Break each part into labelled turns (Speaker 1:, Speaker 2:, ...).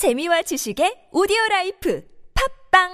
Speaker 1: 재미와 지식의 오디오 라이프 팝빵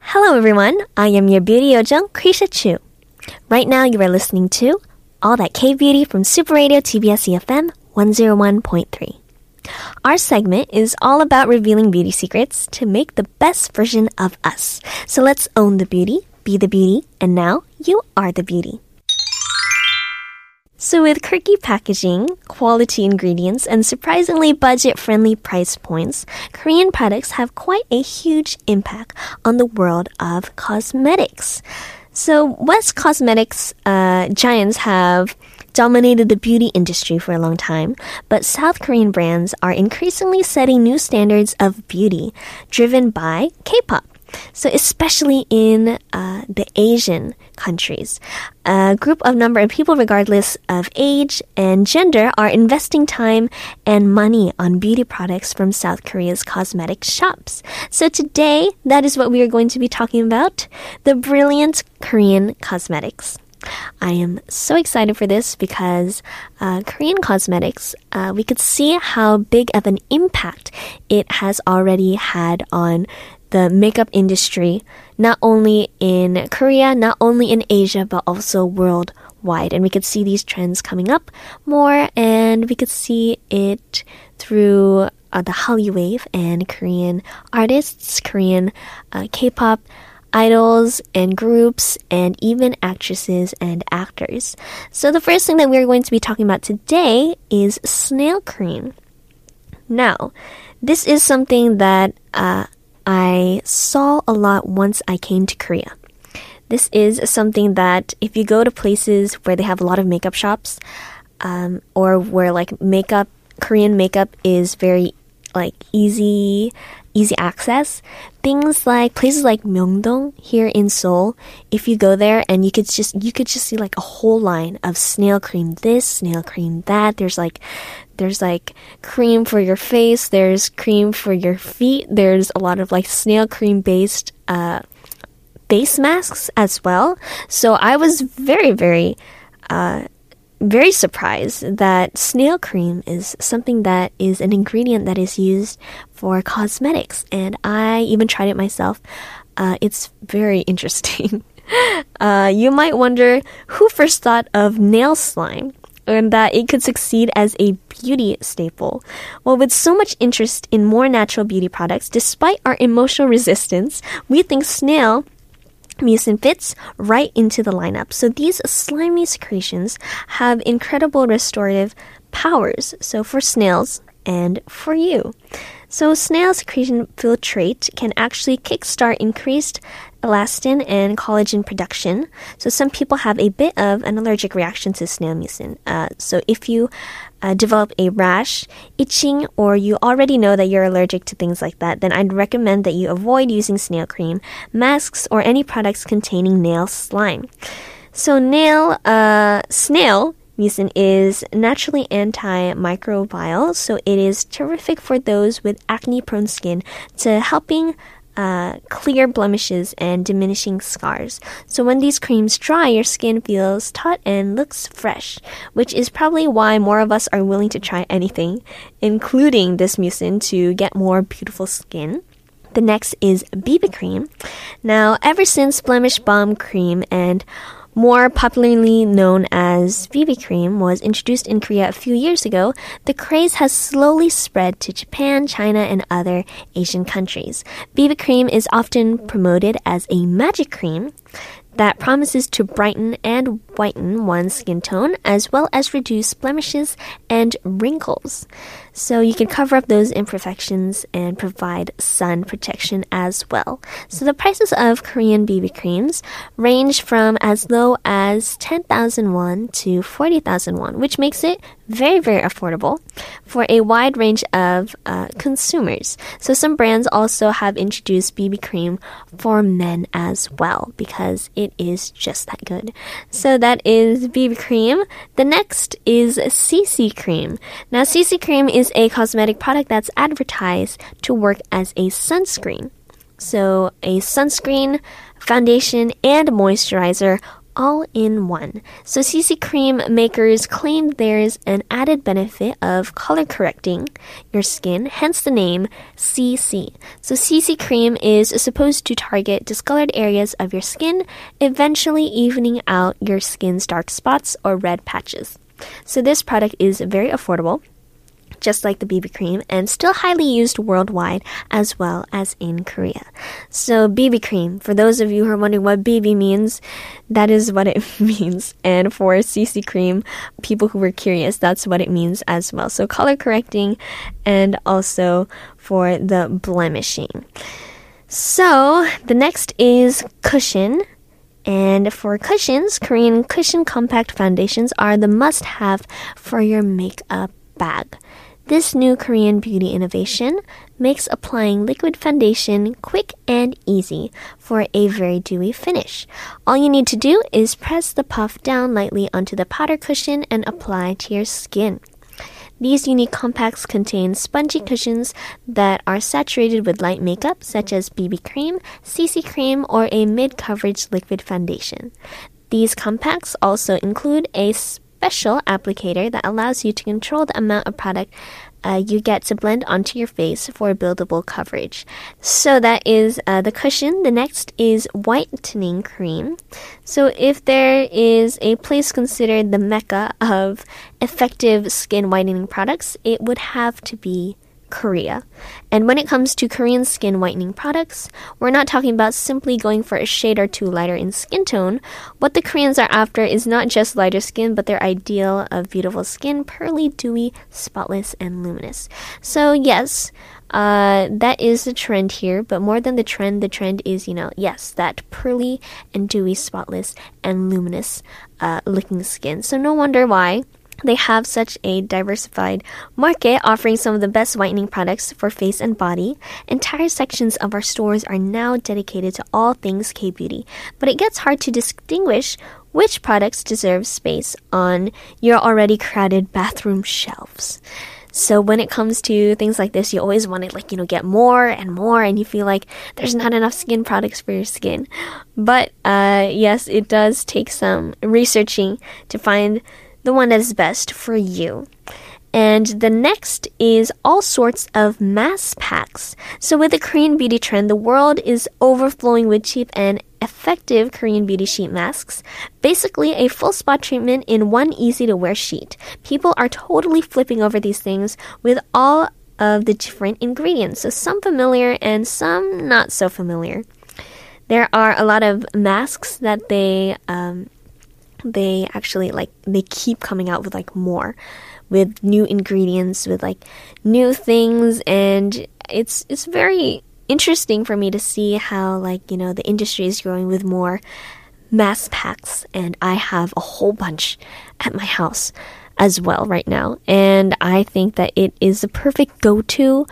Speaker 2: Hello, everyone. I am your beauty yojung, Kriesha Chu. Right now, you are listening to All That K Beauty from Super Radio TBS EFM 101.3. Our segment is all about revealing beauty secrets to make the best version of us. So let's own the beauty, be the beauty, and now you are the beauty. So, with quirky packaging, quality ingredients, and surprisingly budget friendly price points, Korean products have quite a huge impact on the world of cosmetics. So, West cosmetics uh, giants have dominated the beauty industry for a long time, but South Korean brands are increasingly setting new standards of beauty driven by K pop. So, especially in uh, the Asian countries, a group of number of people, regardless of age and gender, are investing time and money on beauty products from South Korea's cosmetic shops. So, today, that is what we are going to be talking about the brilliant Korean cosmetics. I am so excited for this because uh, Korean cosmetics, uh, we could see how big of an impact it has already had on the makeup industry, not only in Korea, not only in Asia, but also worldwide. And we could see these trends coming up more, and we could see it through uh, the Hallyu Wave and Korean artists, Korean uh, K pop idols and groups and even actresses and actors. So the first thing that we're going to be talking about today is snail cream. Now, this is something that uh, I saw a lot once I came to Korea. This is something that if you go to places where they have a lot of makeup shops, um, or where like makeup, Korean makeup is very like easy, easy access. Things like places like Myeongdong here in Seoul. If you go there and you could just you could just see like a whole line of snail cream this, snail cream that. There's like there's like cream for your face. There's cream for your feet. There's a lot of like snail cream based uh, face masks as well. So I was very very uh, very surprised that snail cream is something that is an ingredient that is used for cosmetics, and I even tried it myself. Uh, it's very interesting. uh, you might wonder who first thought of nail slime and that it could succeed as a beauty staple. Well, with so much interest in more natural beauty products, despite our emotional resistance, we think snail mucin fits right into the lineup. So these slimy secretions have incredible restorative powers. So for snails and for you. So snail secretion filtrate can actually kickstart increased elastin and collagen production. So some people have a bit of an allergic reaction to snail mucin. Uh, so if you uh, develop a rash, itching, or you already know that you're allergic to things like that, then I'd recommend that you avoid using snail cream, masks, or any products containing nail slime. So nail, uh, snail mucin is naturally antimicrobial, so it is terrific for those with acne-prone skin to helping uh, clear blemishes and diminishing scars. So when these creams dry, your skin feels taut and looks fresh, which is probably why more of us are willing to try anything, including this mucin, to get more beautiful skin. The next is BB cream. Now, ever since Blemish Balm cream and more popularly known as BB cream, was introduced in Korea a few years ago, the craze has slowly spread to Japan, China, and other Asian countries. BB cream is often promoted as a magic cream that promises to brighten and whiten one's skin tone as well as reduce blemishes and wrinkles. So you can cover up those imperfections and provide sun protection as well. So the prices of Korean BB creams range from as low as 10,000 won to 40,000 won, which makes it very, very affordable for a wide range of uh, consumers. So some brands also have introduced BB cream for men as well because it is just that good. So that is BB cream. The next is CC cream. Now, CC cream is a cosmetic product that's advertised to work as a sunscreen. So, a sunscreen, foundation, and moisturizer all in one. So CC cream makers claim there's an added benefit of color correcting your skin, hence the name CC. So CC cream is supposed to target discolored areas of your skin, eventually evening out your skin's dark spots or red patches. So this product is very affordable just like the BB cream, and still highly used worldwide as well as in Korea. So, BB cream, for those of you who are wondering what BB means, that is what it means. And for CC cream, people who were curious, that's what it means as well. So, color correcting and also for the blemishing. So, the next is cushion. And for cushions, Korean cushion compact foundations are the must have for your makeup bag. This new Korean beauty innovation makes applying liquid foundation quick and easy for a very dewy finish. All you need to do is press the puff down lightly onto the powder cushion and apply to your skin. These unique compacts contain spongy cushions that are saturated with light makeup, such as BB cream, CC cream, or a mid coverage liquid foundation. These compacts also include a special applicator that allows you to control the amount of product uh, you get to blend onto your face for buildable coverage. So that is uh, the cushion. The next is whitening cream. So if there is a place considered the mecca of effective skin whitening products, it would have to be Korea. And when it comes to Korean skin whitening products, we're not talking about simply going for a shade or two lighter in skin tone. What the Koreans are after is not just lighter skin, but their ideal of beautiful skin, pearly, dewy, spotless, and luminous. So, yes, uh, that is the trend here, but more than the trend, the trend is, you know, yes, that pearly and dewy, spotless, and luminous uh, looking skin. So, no wonder why they have such a diversified market offering some of the best whitening products for face and body. Entire sections of our stores are now dedicated to all things K beauty, but it gets hard to distinguish which products deserve space on your already crowded bathroom shelves. So when it comes to things like this, you always want to like, you know, get more and more and you feel like there's not enough skin products for your skin. But uh yes, it does take some researching to find the one that is best for you. And the next is all sorts of mask packs. So with the Korean beauty trend, the world is overflowing with cheap and effective Korean beauty sheet masks. Basically, a full spot treatment in one easy to wear sheet. People are totally flipping over these things with all of the different ingredients. So some familiar and some not so familiar. There are a lot of masks that they um, they actually like they keep coming out with like more with new ingredients with like new things and it's it's very interesting for me to see how like you know the industry is growing with more mass packs and I have a whole bunch at my house as well right now and I think that it is the perfect go-to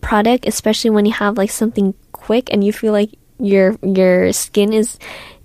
Speaker 2: product especially when you have like something quick and you feel like your your skin is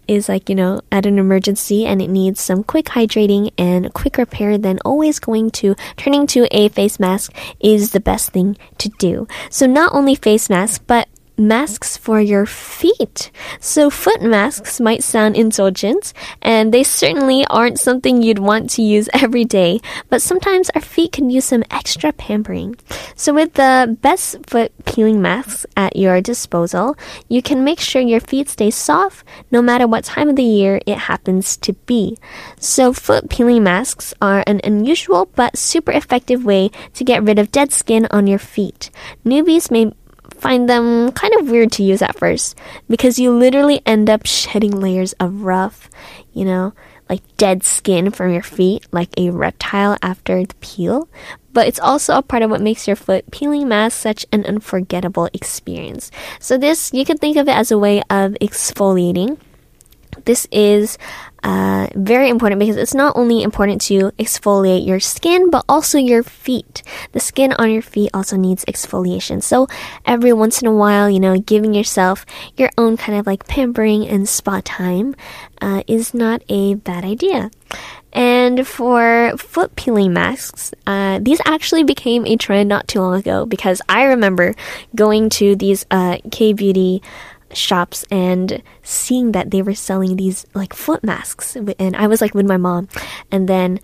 Speaker 2: is like, you know, at an emergency and it needs some quick hydrating and quick repair, then always going to turning to a face mask is the best thing to do. So not only face mask, but masks for your feet. So foot masks might sound indulgent, and they certainly aren't something you'd want to use every day, but sometimes our feet can use some extra pampering. So with the best foot peeling masks at your disposal, you can make sure your feet stay soft no matter what time of the year it happens to be. So foot peeling masks are an unusual but super effective way to get rid of dead skin on your feet. Newbies may find them kind of weird to use at first because you literally end up shedding layers of rough, you know, like dead skin from your feet, like a reptile after the peel. But it's also a part of what makes your foot peeling mask such an unforgettable experience. So, this, you can think of it as a way of exfoliating. This is uh, very important because it's not only important to exfoliate your skin, but also your feet. The skin on your feet also needs exfoliation. So every once in a while, you know, giving yourself your own kind of like pampering and spa time uh, is not a bad idea. And for foot peeling masks, uh, these actually became a trend not too long ago because I remember going to these uh, K beauty shops and seeing that they were selling these like foot masks, and I was like with my mom, and then.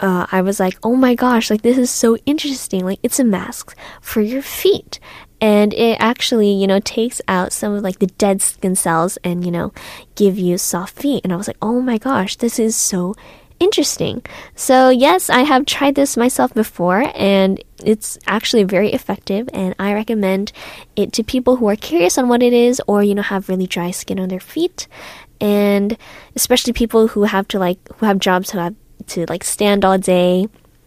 Speaker 2: Uh, I was like, oh my gosh, like this is so interesting. Like it's a mask for your feet and it actually you know takes out some of like the dead skin cells and you know give you soft feet and i was like oh my gosh this is so interesting so yes i have tried this myself before and it's actually very effective and i recommend it to people who are curious on what it is or you know have really dry skin on their feet and especially people who have to like who have jobs who have to like stand all day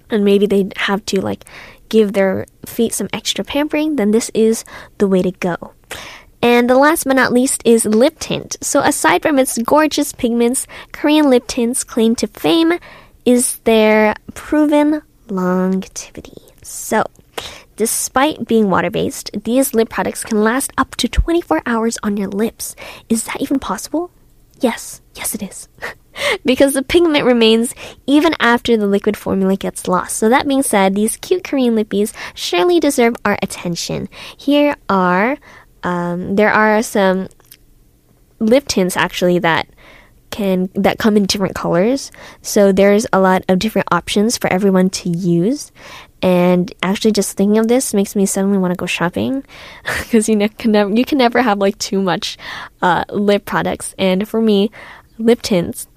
Speaker 2: and maybe they have to like give their feet some extra pampering, then this is the way to go. And the last but not least is lip tint. So aside from its gorgeous pigments, Korean lip tints claim to fame is their proven longevity. So, despite being water-based, these lip products can last up to 24 hours on your lips. Is that even possible? Yes, yes it is. because the pigment remains even after the liquid formula gets lost. So that being said, these cute Korean lippies surely deserve our attention. Here are um, there are some lip tints actually that can that come in different colors. So there's a lot of different options for everyone to use. And actually, just thinking of this makes me suddenly want to go shopping because you, can never you can never have like too much uh, lip products. And for me, lip tints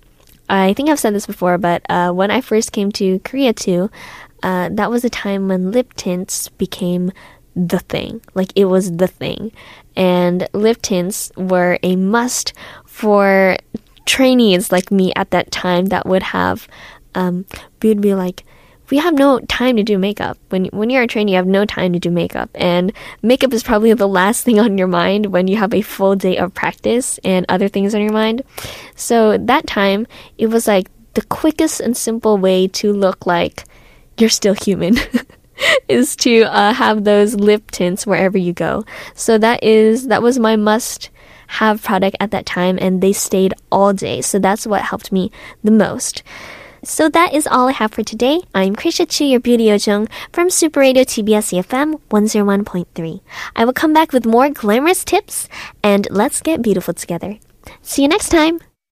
Speaker 2: I think I've said this before, but uh, when I first came to Korea too, uh, that was a time when lip tints became the thing. Like it was the thing. And lip tints were a must for trainees like me at that time that would have, um, we would be like, we have no time to do makeup. When when you're a trainee, you have no time to do makeup, and makeup is probably the last thing on your mind when you have a full day of practice and other things on your mind. So that time, it was like the quickest and simple way to look like you're still human. is to uh, have those lip tints wherever you go. So that is that was my must have product at that time and they stayed all day. So that's what helped me the most. So that is all I have for today. I'm Kriesha Chu, your beauty ojung from Super Radio TBS EFM 101.3. I will come back with more glamorous tips and let's get beautiful together. See you next time.